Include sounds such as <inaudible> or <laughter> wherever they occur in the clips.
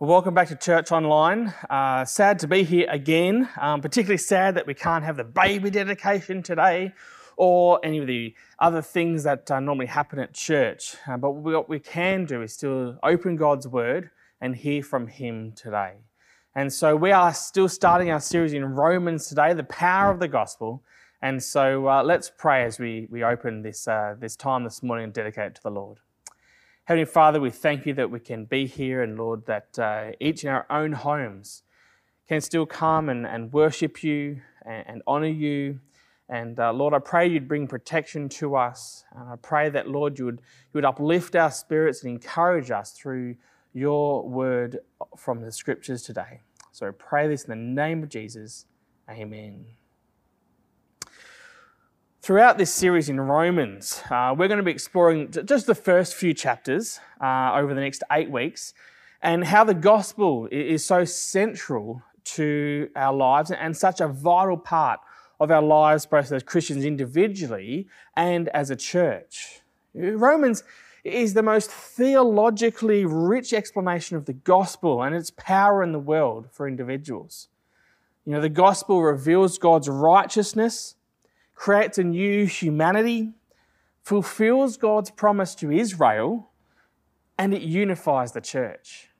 Well, welcome back to Church Online. Uh, sad to be here again, um, particularly sad that we can't have the baby dedication today or any of the other things that uh, normally happen at church. Uh, but what we can do is still open God's Word and hear from Him today. And so we are still starting our series in Romans today, the power of the gospel. And so uh, let's pray as we, we open this, uh, this time this morning and dedicate it to the Lord. Heavenly Father, we thank you that we can be here and Lord, that uh, each in our own homes can still come and, and worship you and, and honor you. And uh, Lord, I pray you'd bring protection to us. And I pray that, Lord, you would, you would uplift our spirits and encourage us through your word from the scriptures today. So I pray this in the name of Jesus. Amen. Throughout this series in Romans, uh, we're going to be exploring just the first few chapters uh, over the next eight weeks and how the gospel is so central to our lives and such a vital part of our lives, both as Christians individually and as a church. Romans is the most theologically rich explanation of the gospel and its power in the world for individuals. You know, the gospel reveals God's righteousness creates a new humanity, fulfills God's promise to Israel, and it unifies the church.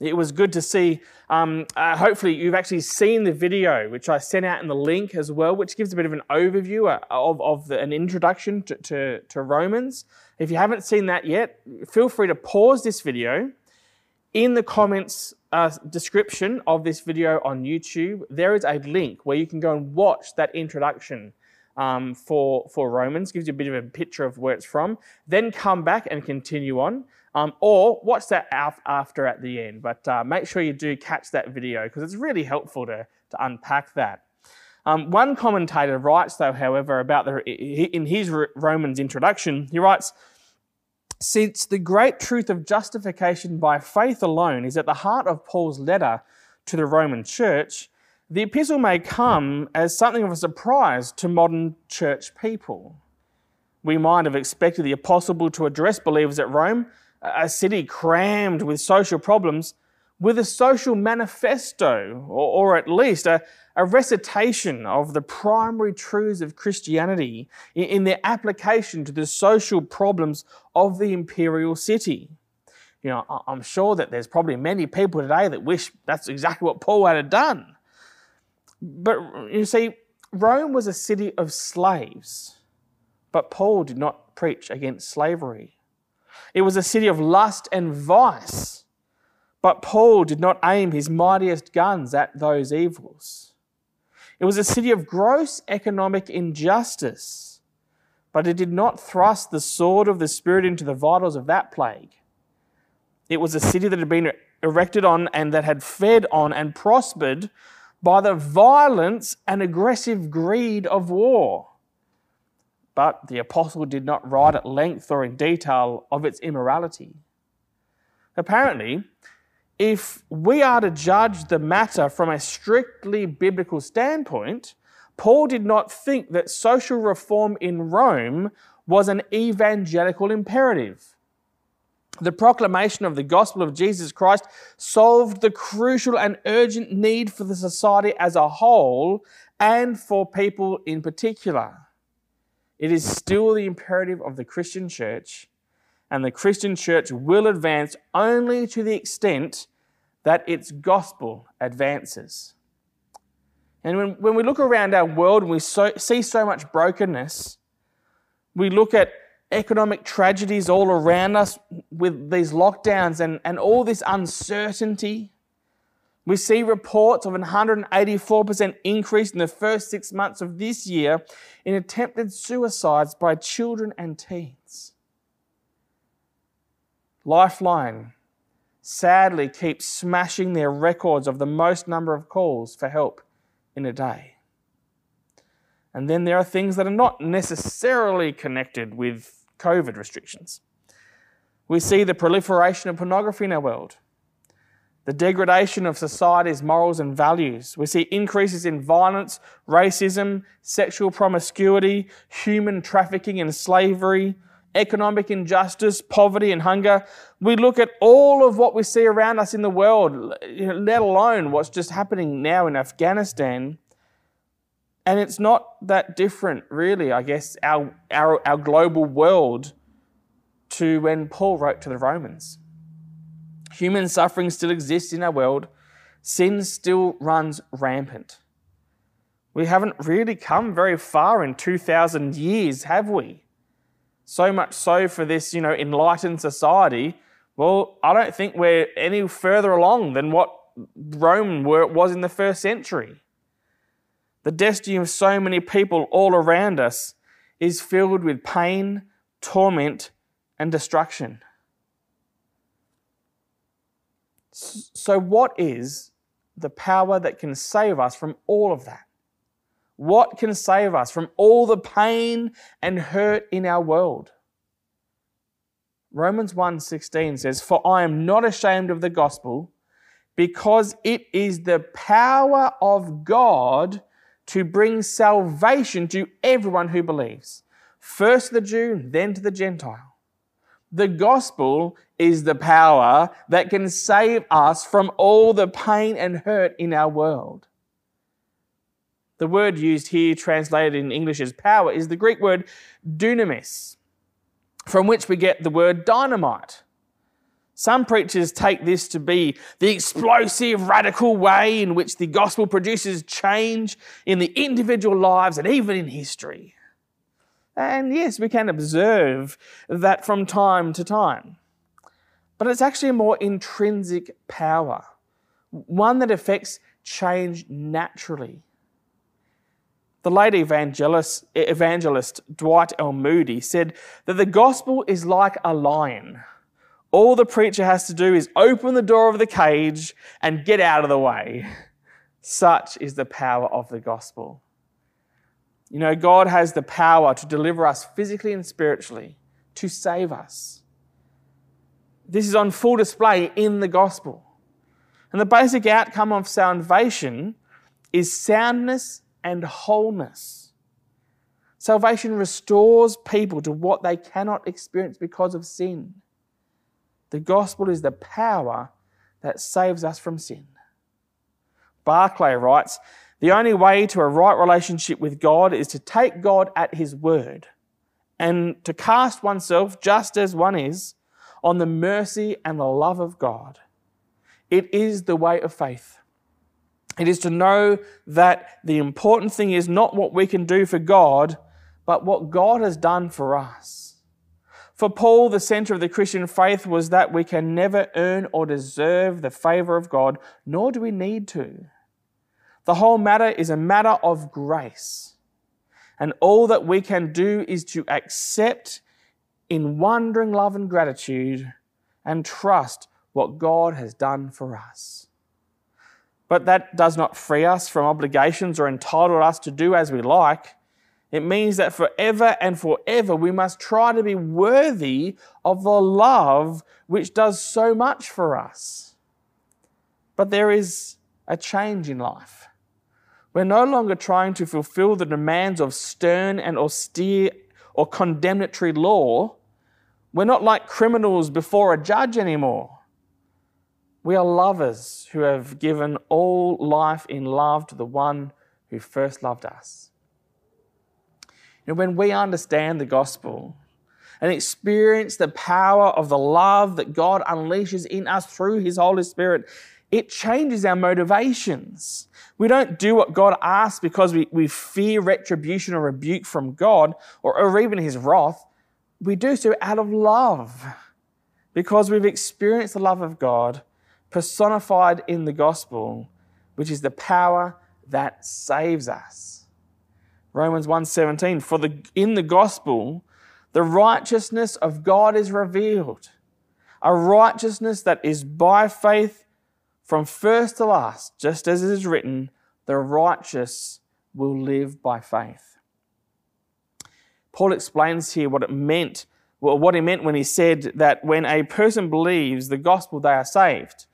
It was good to see. Um, uh, hopefully, you've actually seen the video, which I sent out in the link as well, which gives a bit of an overview uh, of, of the, an introduction to, to, to Romans. If you haven't seen that yet, feel free to pause this video. In the comments uh, description of this video on YouTube, there is a link where you can go and watch that introduction um, for, for Romans, gives you a bit of a picture of where it's from. Then come back and continue on. Um, or watch that after at the end. But uh, make sure you do catch that video because it's really helpful to, to unpack that. Um, one commentator writes, though, however, about the, in his Romans introduction, he writes, Since the great truth of justification by faith alone is at the heart of Paul's letter to the Roman church, the epistle may come as something of a surprise to modern church people. We might have expected the apostle to address believers at Rome, a city crammed with social problems, with a social manifesto, or, or at least a, a, recitation of the primary truths of Christianity in, in their application to the social problems of the imperial city. You know, I'm sure that there's probably many people today that wish that's exactly what Paul had done. But you see, Rome was a city of slaves, but Paul did not preach against slavery. It was a city of lust and vice, but Paul did not aim his mightiest guns at those evils. It was a city of gross economic injustice, but it did not thrust the sword of the Spirit into the vitals of that plague. It was a city that had been erected on and that had fed on and prospered by the violence and aggressive greed of war. But the apostle did not write at length or in detail of its immorality. Apparently, if we are to judge the matter from a strictly biblical standpoint, Paul did not think that social reform in Rome was an evangelical imperative. The proclamation of the gospel of Jesus Christ solved the crucial and urgent need for the society as a whole and for people in particular. It is still the imperative of the Christian church, and the Christian church will advance only to the extent that its gospel advances. And when, when we look around our world and we so, see so much brokenness, we look at economic tragedies all around us with these lockdowns and, and all this uncertainty. We see reports of an 184% increase in the first six months of this year in attempted suicides by children and teens. Lifeline sadly keeps smashing their records of the most number of calls for help in a day. And then there are things that are not necessarily connected with COVID restrictions. We see the proliferation of pornography in our world, the degradation of society's morals and values. We see increases in violence, racism, sexual promiscuity, human trafficking and slavery, economic injustice, poverty, and hunger. We look at all of what we see around us in the world, let alone what's just happening now in Afghanistan. And it's not that different, really, I guess, our, our, our global world to when Paul wrote to the Romans. Human suffering still exists in our world, sin still runs rampant. We haven't really come very far in 2,000 years, have we? So much so for this, you know, enlightened society. Well, I don't think we're any further along than what Rome was in the first century. The destiny of so many people all around us is filled with pain, torment, and destruction. So, what is the power that can save us from all of that? What can save us from all the pain and hurt in our world? Romans 1:16 says, "For I am not ashamed of the gospel, because it is the power of God to bring salvation to everyone who believes, first the Jew, then to the Gentile." The gospel is the power that can save us from all the pain and hurt in our world. The word used here, translated in English as power, is the Greek word dunamis, from which we get the word dynamite. Some preachers take this to be the explosive, radical way in which the gospel produces change in the individual lives and even in history. And yes, we can observe that from time to time. But it's actually a more intrinsic power, one that affects change naturally the late evangelist, evangelist Dwight L. Moody said that the gospel is like a lion. All the preacher has to do is open the door of the cage and get out of the way. Such is the power of the gospel. You know, God has the power to deliver us physically and spiritually, to save us. This is on full display in the gospel. And the basic outcome of salvation is soundness and wholeness. Salvation restores people to what they cannot experience because of sin. The gospel is the power that saves us from sin. Barclay writes The only way to a right relationship with God is to take God at His word and to cast oneself, just as one is, on the mercy and the love of God. It is the way of faith. It is to know that the important thing is not what we can do for God, but what God has done for us. For Paul, the center of the Christian faith was that we can never earn or deserve the favor of God, nor do we need to. The whole matter is a matter of grace. And all that we can do is to accept in wondering love and gratitude and trust what God has done for us. But that does not free us from obligations or entitle us to do as we like. It means that forever and forever we must try to be worthy of the love which does so much for us. But there is a change in life. We're no longer trying to fulfill the demands of stern and austere or condemnatory law. We're not like criminals before a judge anymore. We are lovers who have given all life in love to the one who first loved us. And when we understand the gospel and experience the power of the love that God unleashes in us through His Holy Spirit, it changes our motivations. We don't do what God asks because we, we fear retribution or rebuke from God or, or even His wrath. We do so out of love because we've experienced the love of God personified in the gospel, which is the power that saves us. Romans 1:17 for the in the gospel the righteousness of God is revealed a righteousness that is by faith from first to last just as it is written the righteous will live by faith Paul explains here what it meant well, what he meant when he said that when a person believes the gospel they are saved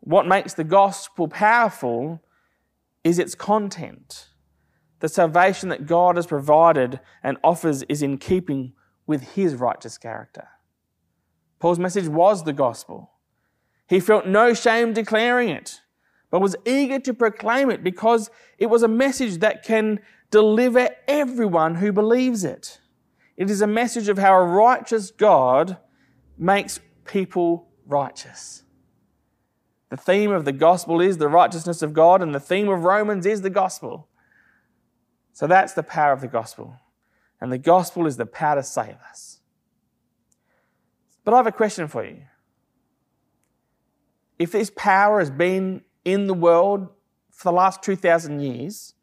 what makes the gospel powerful is its content. The salvation that God has provided and offers is in keeping with his righteous character. Paul's message was the gospel. He felt no shame declaring it, but was eager to proclaim it because it was a message that can deliver everyone who believes it. It is a message of how a righteous God makes people righteous. The theme of the gospel is the righteousness of God, and the theme of Romans is the gospel. So that's the power of the gospel. And the gospel is the power to save us. But I have a question for you. If this power has been in the world for the last 2,000 years,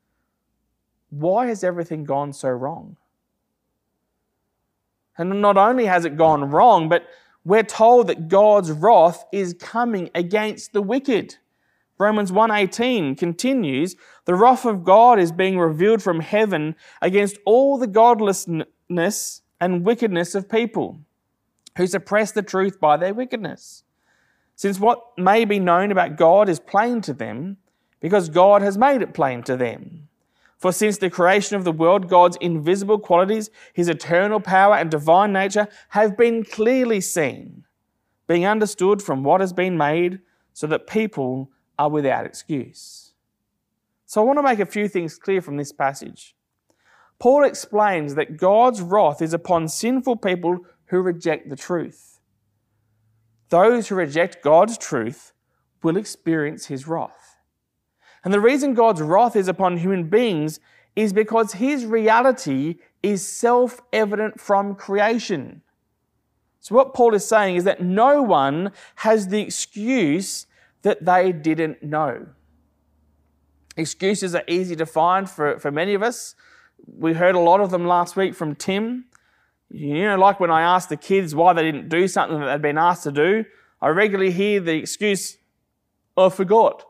why has everything gone so wrong? And not only has it gone wrong, but we're told that God's wrath is coming against the wicked. Romans 1:18 continues, "The wrath of God is being revealed from heaven against all the godlessness and wickedness of people who suppress the truth by their wickedness." Since what may be known about God is plain to them, because God has made it plain to them. For since the creation of the world, God's invisible qualities, his eternal power and divine nature have been clearly seen, being understood from what has been made, so that people are without excuse. So I want to make a few things clear from this passage. Paul explains that God's wrath is upon sinful people who reject the truth. Those who reject God's truth will experience his wrath. And the reason God's wrath is upon human beings is because his reality is self evident from creation. So, what Paul is saying is that no one has the excuse that they didn't know. Excuses are easy to find for, for many of us. We heard a lot of them last week from Tim. You know, like when I asked the kids why they didn't do something that they'd been asked to do, I regularly hear the excuse, I forgot.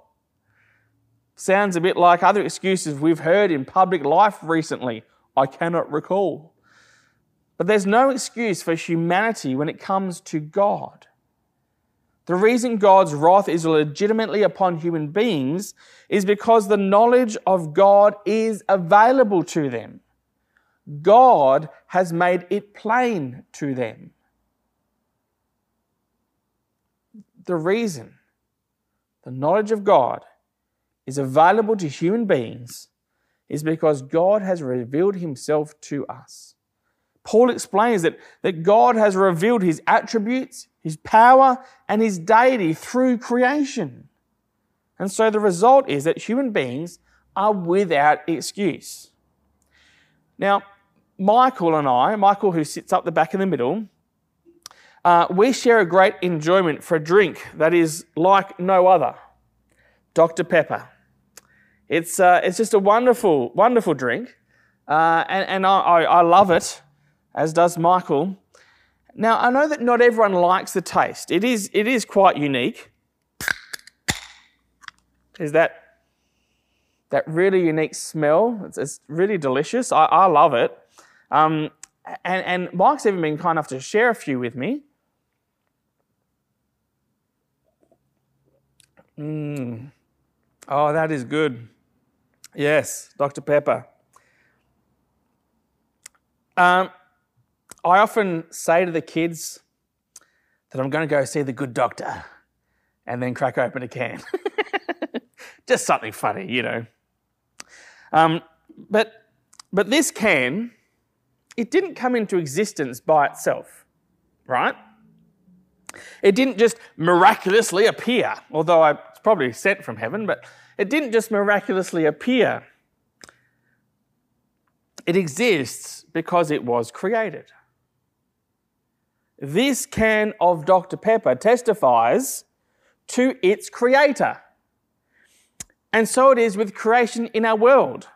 Sounds a bit like other excuses we've heard in public life recently. I cannot recall. But there's no excuse for humanity when it comes to God. The reason God's wrath is legitimately upon human beings is because the knowledge of God is available to them. God has made it plain to them. The reason the knowledge of God is available to human beings is because God has revealed himself to us. Paul explains that, that God has revealed his attributes, his power, and his deity through creation. And so the result is that human beings are without excuse. Now, Michael and I, Michael who sits up the back in the middle, uh, we share a great enjoyment for a drink that is like no other Dr. Pepper. It's, uh, it's just a wonderful, wonderful drink. Uh, and and I, I love it, as does Michael. Now, I know that not everyone likes the taste. It is, it is quite unique. Is that that really unique smell? It's, it's really delicious. I, I love it. Um, and, and Mike's even been kind enough to share a few with me. Mmm. Oh, that is good. Yes, Dr. Pepper. Um, I often say to the kids that I'm going to go see the good doctor and then crack open a can. <laughs> Just something funny, you know. Um, but, but this can, it didn't come into existence by itself, right? It didn't just miraculously appear, although I, it's probably sent from heaven, but it didn't just miraculously appear. It exists because it was created. This can of Dr. Pepper testifies to its creator. And so it is with creation in our world.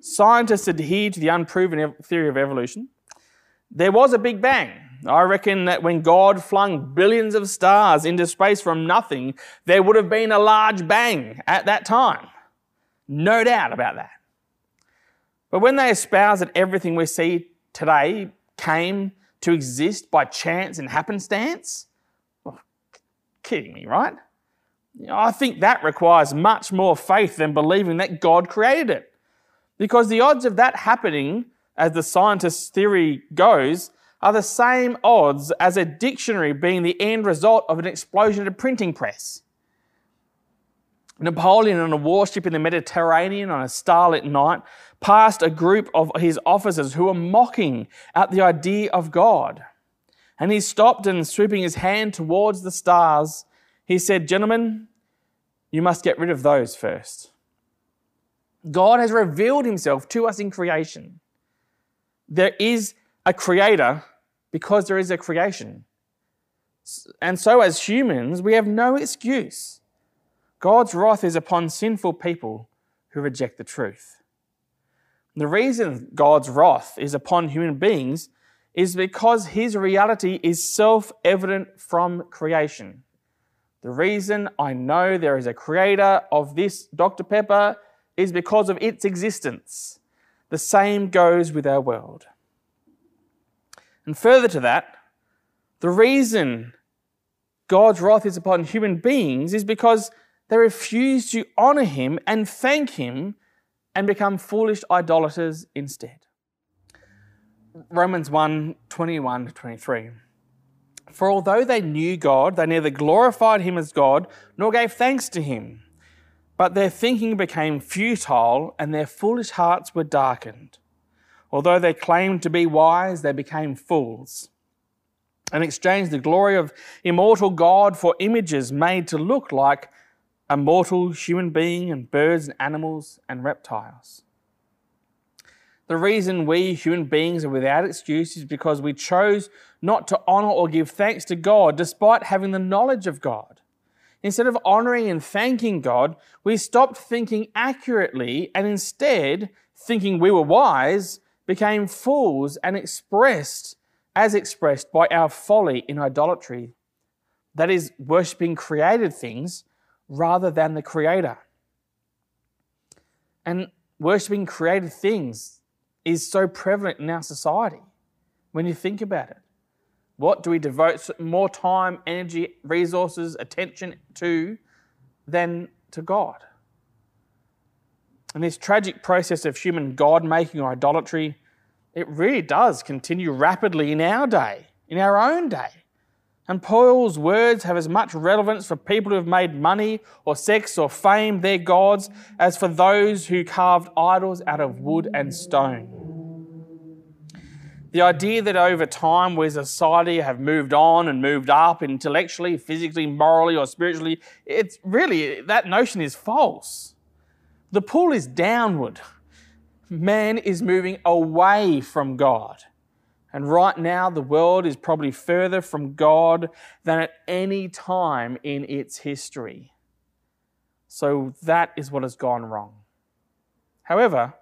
Scientists adhere to the unproven theory of evolution. There was a Big Bang. I reckon that when God flung billions of stars into space from nothing, there would have been a large bang at that time. No doubt about that. But when they espouse that everything we see today came to exist by chance and happenstance, oh, well, kidding me, right? I think that requires much more faith than believing that God created it. Because the odds of that happening as the scientist's theory goes, are the same odds as a dictionary being the end result of an explosion at a printing press. Napoleon on a warship in the Mediterranean on a starlit night passed a group of his officers who were mocking at the idea of God. And he stopped and sweeping his hand towards the stars, he said, Gentlemen, you must get rid of those first. God has revealed himself to us in creation. There is a creator because there is a creation. And so, as humans, we have no excuse. God's wrath is upon sinful people who reject the truth. The reason God's wrath is upon human beings is because his reality is self evident from creation. The reason I know there is a creator of this Dr. Pepper is because of its existence. The same goes with our world. And further to that, the reason God's wrath is upon human beings is because they refuse to honor him and thank him and become foolish idolaters instead. Romans 1 21 to 23. For although they knew God, they neither glorified him as God nor gave thanks to him. But their thinking became futile and their foolish hearts were darkened. Although they claimed to be wise, they became fools and exchanged the glory of immortal God for images made to look like a mortal human being and birds and animals and reptiles. The reason we human beings are without excuse is because we chose not to honor or give thanks to God despite having the knowledge of God. Instead of honoring and thanking God, we stopped thinking accurately and instead, thinking we were wise, became fools and expressed as expressed by our folly in idolatry. That is, worshipping created things rather than the Creator. And worshipping created things is so prevalent in our society when you think about it. What do we devote more time, energy, resources, attention to than to God? And this tragic process of human God making or idolatry, it really does continue rapidly in our day, in our own day. And Paul's words have as much relevance for people who have made money or sex or fame their gods as for those who carved idols out of wood and stone. The idea that over time we as a society have moved on and moved up intellectually, physically, morally, or spiritually, it's really, that notion is false. The pull is downward. Man is moving away from God. And right now, the world is probably further from God than at any time in its history. So that is what has gone wrong. However,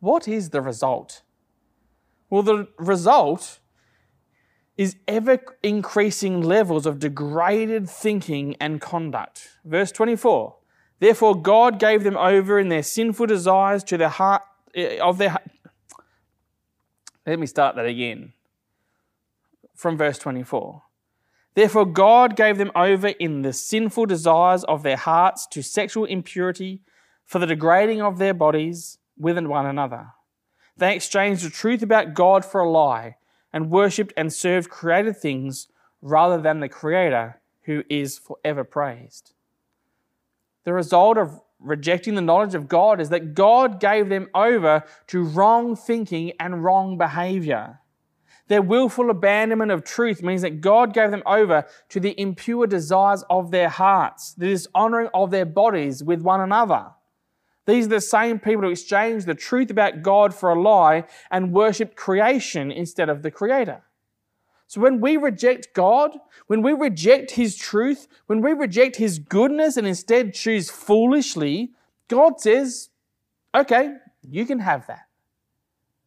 what is the result? Well, the result is ever increasing levels of degraded thinking and conduct. Verse 24 Therefore, God gave them over in their sinful desires to the heart eh, of their. Let me start that again from verse 24. Therefore, God gave them over in the sinful desires of their hearts to sexual impurity for the degrading of their bodies with one another. They exchanged the truth about God for a lie and worshipped and served created things rather than the Creator who is forever praised. The result of rejecting the knowledge of God is that God gave them over to wrong thinking and wrong behavior. Their willful abandonment of truth means that God gave them over to the impure desires of their hearts, the dishonoring of their bodies with one another. These are the same people who exchanged the truth about God for a lie and worshipped creation instead of the Creator. So when we reject God, when we reject His truth, when we reject His goodness and instead choose foolishly, God says, okay, you can have that.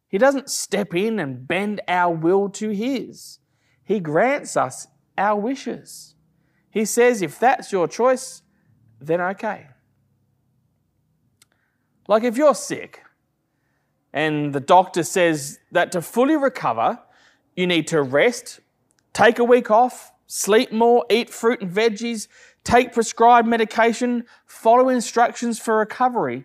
He doesn't step in and bend our will to His. He grants us our wishes. He says, if that's your choice, then okay. Like if you're sick and the doctor says that to fully recover, you need to rest, take a week off, sleep more, eat fruit and veggies, take prescribed medication, follow instructions for recovery.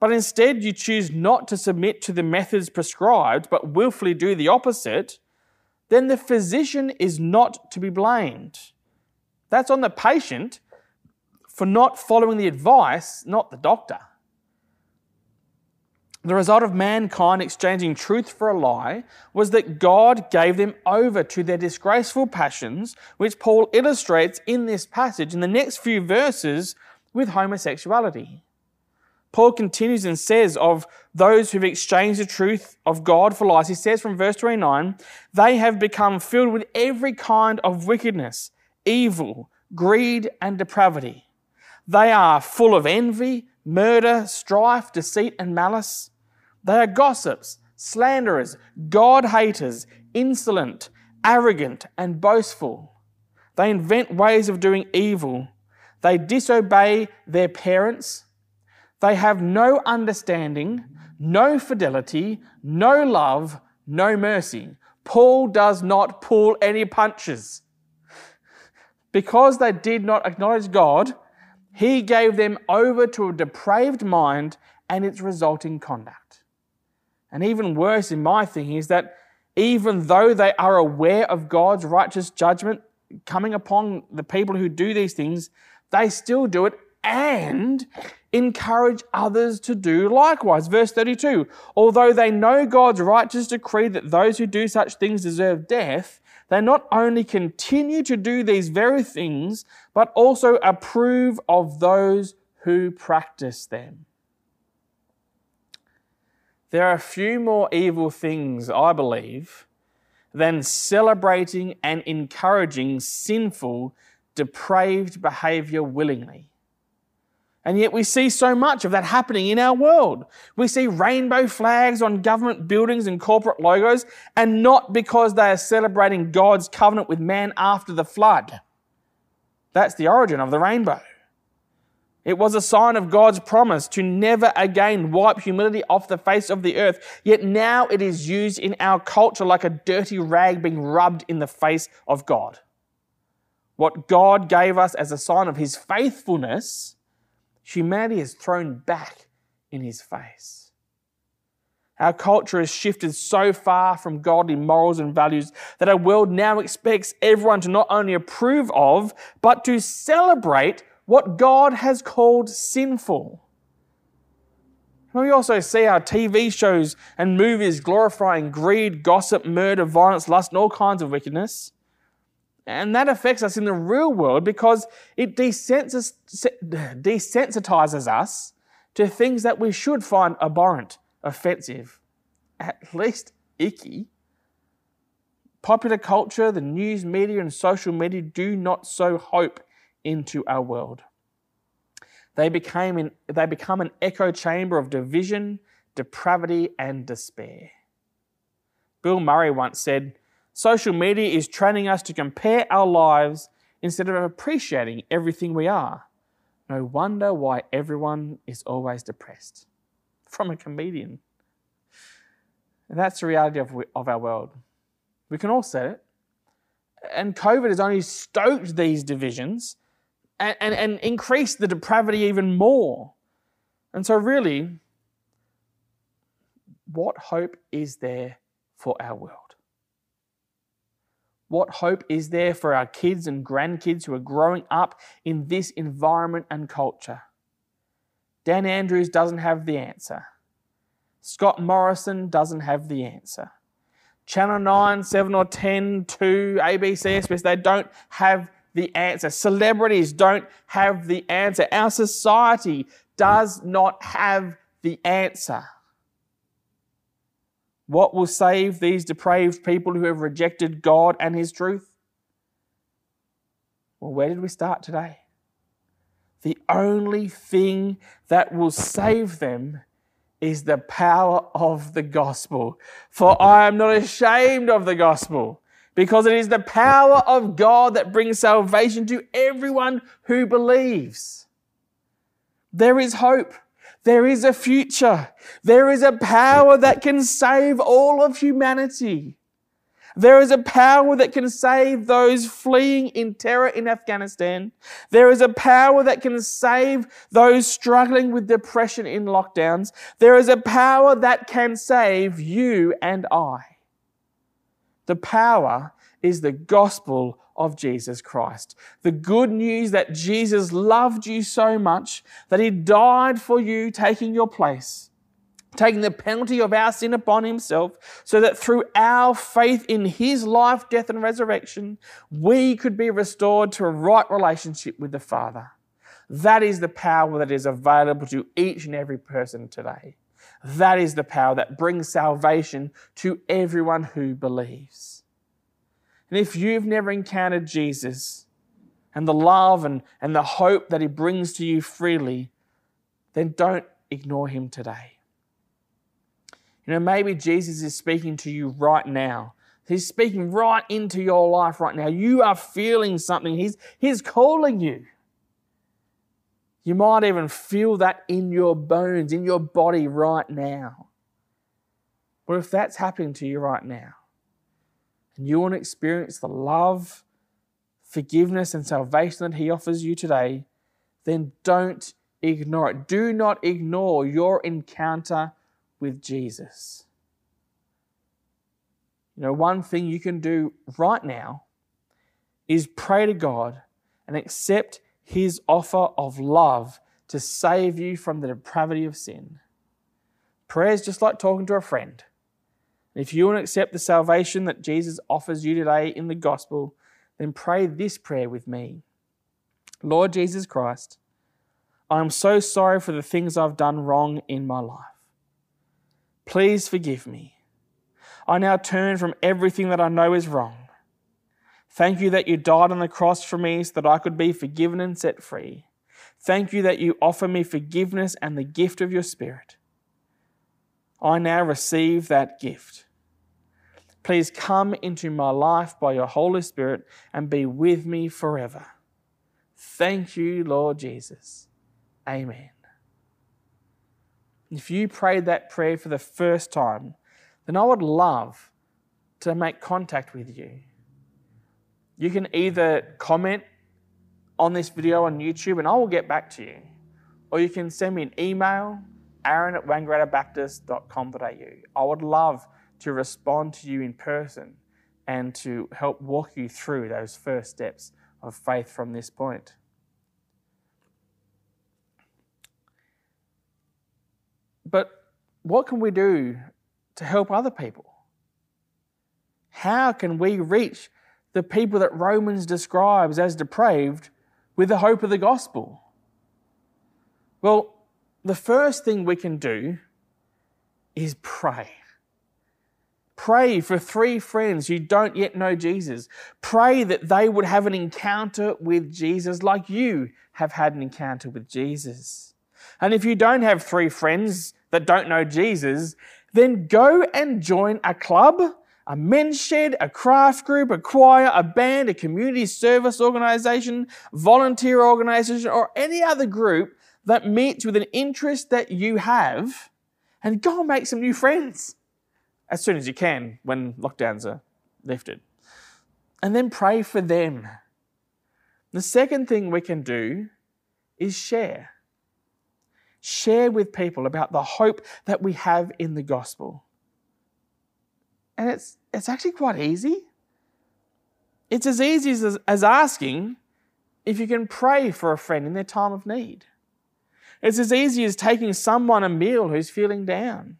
but instead you choose not to submit to the methods prescribed, but willfully do the opposite, then the physician is not to be blamed. That's on the patient for not following the advice, not the doctor. The result of mankind exchanging truth for a lie was that God gave them over to their disgraceful passions, which Paul illustrates in this passage in the next few verses with homosexuality. Paul continues and says of those who've exchanged the truth of God for lies, he says from verse 29, they have become filled with every kind of wickedness, evil, greed, and depravity. They are full of envy, murder, strife, deceit, and malice. They are gossips, slanderers, God haters, insolent, arrogant, and boastful. They invent ways of doing evil. They disobey their parents they have no understanding, no fidelity, no love, no mercy. Paul does not pull any punches. Because they did not acknowledge God, he gave them over to a depraved mind and its resulting conduct. And even worse, in my thinking, is that even though they are aware of God's righteous judgment coming upon the people who do these things, they still do it and encourage others to do likewise. Verse 32 Although they know God's righteous decree that those who do such things deserve death, they not only continue to do these very things, but also approve of those who practice them. There are few more evil things, I believe, than celebrating and encouraging sinful, depraved behavior willingly. And yet we see so much of that happening in our world. We see rainbow flags on government buildings and corporate logos, and not because they are celebrating God's covenant with man after the flood. That's the origin of the rainbow. It was a sign of God's promise to never again wipe humility off the face of the earth. Yet now it is used in our culture like a dirty rag being rubbed in the face of God. What God gave us as a sign of his faithfulness humanity is thrown back in his face. Our culture has shifted so far from godly morals and values that our world now expects everyone to not only approve of, but to celebrate what God has called sinful. We also see our TV shows and movies glorifying greed, gossip, murder, violence, lust, and all kinds of wickedness. And that affects us in the real world because it desensitizes us to things that we should find abhorrent, offensive, at least icky. Popular culture, the news media, and social media do not sow hope into our world. They, became in, they become an echo chamber of division, depravity, and despair. Bill Murray once said, Social media is training us to compare our lives instead of appreciating everything we are. No wonder why everyone is always depressed. From a comedian. And that's the reality of, of our world. We can all say it. And COVID has only stoked these divisions and, and, and increased the depravity even more. And so, really, what hope is there for our world? What hope is there for our kids and grandkids who are growing up in this environment and culture? Dan Andrews doesn't have the answer. Scott Morrison doesn't have the answer. Channel 9, 7 or 10, 2, ABC, SBS, they don't have the answer. Celebrities don't have the answer. Our society does not have the answer. What will save these depraved people who have rejected God and His truth? Well, where did we start today? The only thing that will save them is the power of the gospel. For I am not ashamed of the gospel, because it is the power of God that brings salvation to everyone who believes. There is hope. There is a future. There is a power that can save all of humanity. There is a power that can save those fleeing in terror in Afghanistan. There is a power that can save those struggling with depression in lockdowns. There is a power that can save you and I. The power is the gospel of Jesus Christ. The good news that Jesus loved you so much that he died for you, taking your place, taking the penalty of our sin upon himself, so that through our faith in his life, death, and resurrection, we could be restored to a right relationship with the Father. That is the power that is available to each and every person today. That is the power that brings salvation to everyone who believes. And if you've never encountered Jesus and the love and, and the hope that he brings to you freely, then don't ignore him today. You know, maybe Jesus is speaking to you right now. He's speaking right into your life right now. You are feeling something. He's, he's calling you. You might even feel that in your bones, in your body right now. But if that's happening to you right now, and you want to experience the love, forgiveness, and salvation that He offers you today, then don't ignore it. Do not ignore your encounter with Jesus. You know, one thing you can do right now is pray to God and accept His offer of love to save you from the depravity of sin. Prayer is just like talking to a friend. If you want to accept the salvation that Jesus offers you today in the gospel, then pray this prayer with me Lord Jesus Christ, I am so sorry for the things I've done wrong in my life. Please forgive me. I now turn from everything that I know is wrong. Thank you that you died on the cross for me so that I could be forgiven and set free. Thank you that you offer me forgiveness and the gift of your Spirit. I now receive that gift. Please come into my life by your Holy Spirit and be with me forever. Thank you, Lord Jesus. Amen. If you prayed that prayer for the first time, then I would love to make contact with you. You can either comment on this video on YouTube and I will get back to you, or you can send me an email, aaron at wangarattabaptist.com.au. I would love to respond to you in person and to help walk you through those first steps of faith from this point. But what can we do to help other people? How can we reach the people that Romans describes as depraved with the hope of the gospel? Well, the first thing we can do is pray. Pray for three friends who don't yet know Jesus. Pray that they would have an encounter with Jesus like you have had an encounter with Jesus. And if you don't have three friends that don't know Jesus, then go and join a club, a men's shed, a craft group, a choir, a band, a community service organization, volunteer organization, or any other group that meets with an interest that you have, and go and make some new friends as soon as you can when lockdowns are lifted. And then pray for them. The second thing we can do is share. Share with people about the hope that we have in the gospel. And it's, it's actually quite easy. It's as easy as, as asking if you can pray for a friend in their time of need. It's as easy as taking someone a meal who's feeling down.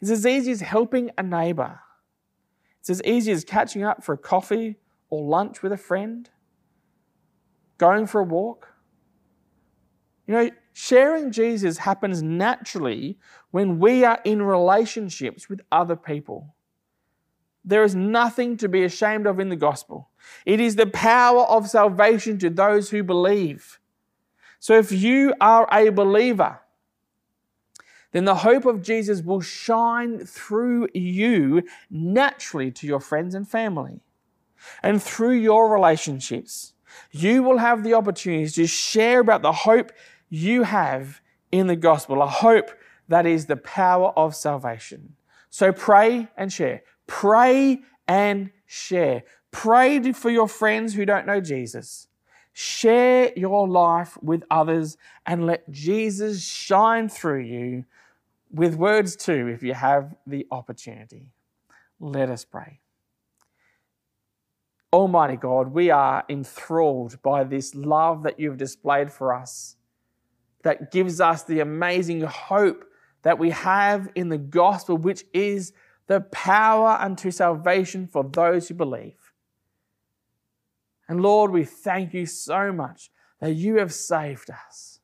It's as easy as helping a neighbor. It's as easy as catching up for a coffee or lunch with a friend, going for a walk. You know, sharing Jesus happens naturally when we are in relationships with other people. There is nothing to be ashamed of in the gospel. It is the power of salvation to those who believe. So if you are a believer, then the hope of Jesus will shine through you naturally to your friends and family. And through your relationships, you will have the opportunity to share about the hope you have in the gospel, a hope that is the power of salvation. So pray and share. Pray and share. Pray for your friends who don't know Jesus. Share your life with others and let Jesus shine through you with words too if you have the opportunity. Let us pray. Almighty God, we are enthralled by this love that you've displayed for us that gives us the amazing hope that we have in the gospel, which is the power unto salvation for those who believe. And Lord, we thank you so much that you have saved us.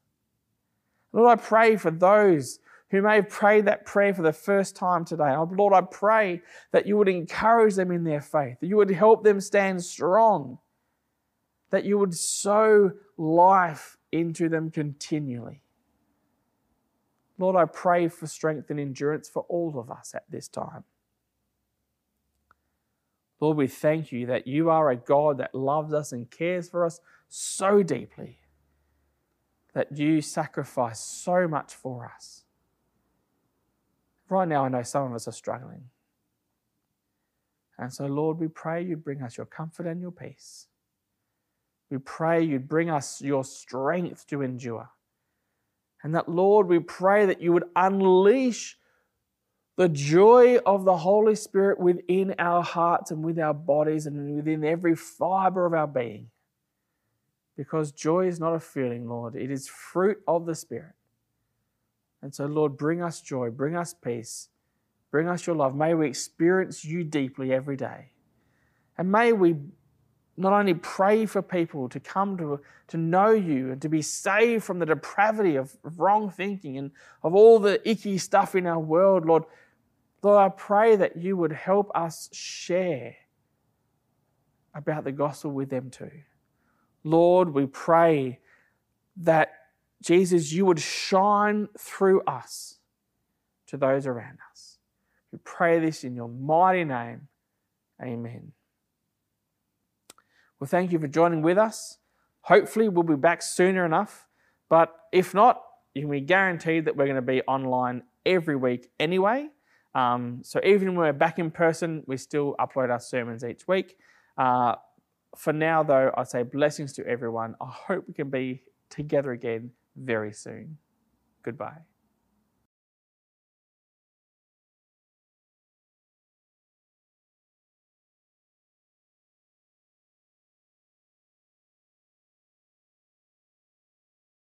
Lord, I pray for those who may have prayed that prayer for the first time today. Oh, Lord, I pray that you would encourage them in their faith, that you would help them stand strong, that you would sow life into them continually. Lord, I pray for strength and endurance for all of us at this time. Lord, we thank you that you are a God that loves us and cares for us so deeply, that you sacrifice so much for us. Right now, I know some of us are struggling. And so, Lord, we pray you bring us your comfort and your peace. We pray you'd bring us your strength to endure. And that, Lord, we pray that you would unleash the joy of the Holy Spirit within our hearts and with our bodies and within every fiber of our being. Because joy is not a feeling, Lord, it is fruit of the Spirit. And so, Lord, bring us joy, bring us peace, bring us your love. May we experience you deeply every day. And may we not only pray for people to come to, to know you and to be saved from the depravity of wrong thinking and of all the icky stuff in our world, Lord. Lord, I pray that you would help us share about the gospel with them too. Lord, we pray that Jesus, you would shine through us to those around us. We pray this in your mighty name. Amen. Well, thank you for joining with us. Hopefully, we'll be back sooner enough. But if not, you can be guaranteed that we're going to be online every week anyway. Um, so even when we're back in person, we still upload our sermons each week. Uh, for now, though, I say blessings to everyone. I hope we can be together again very soon. Goodbye.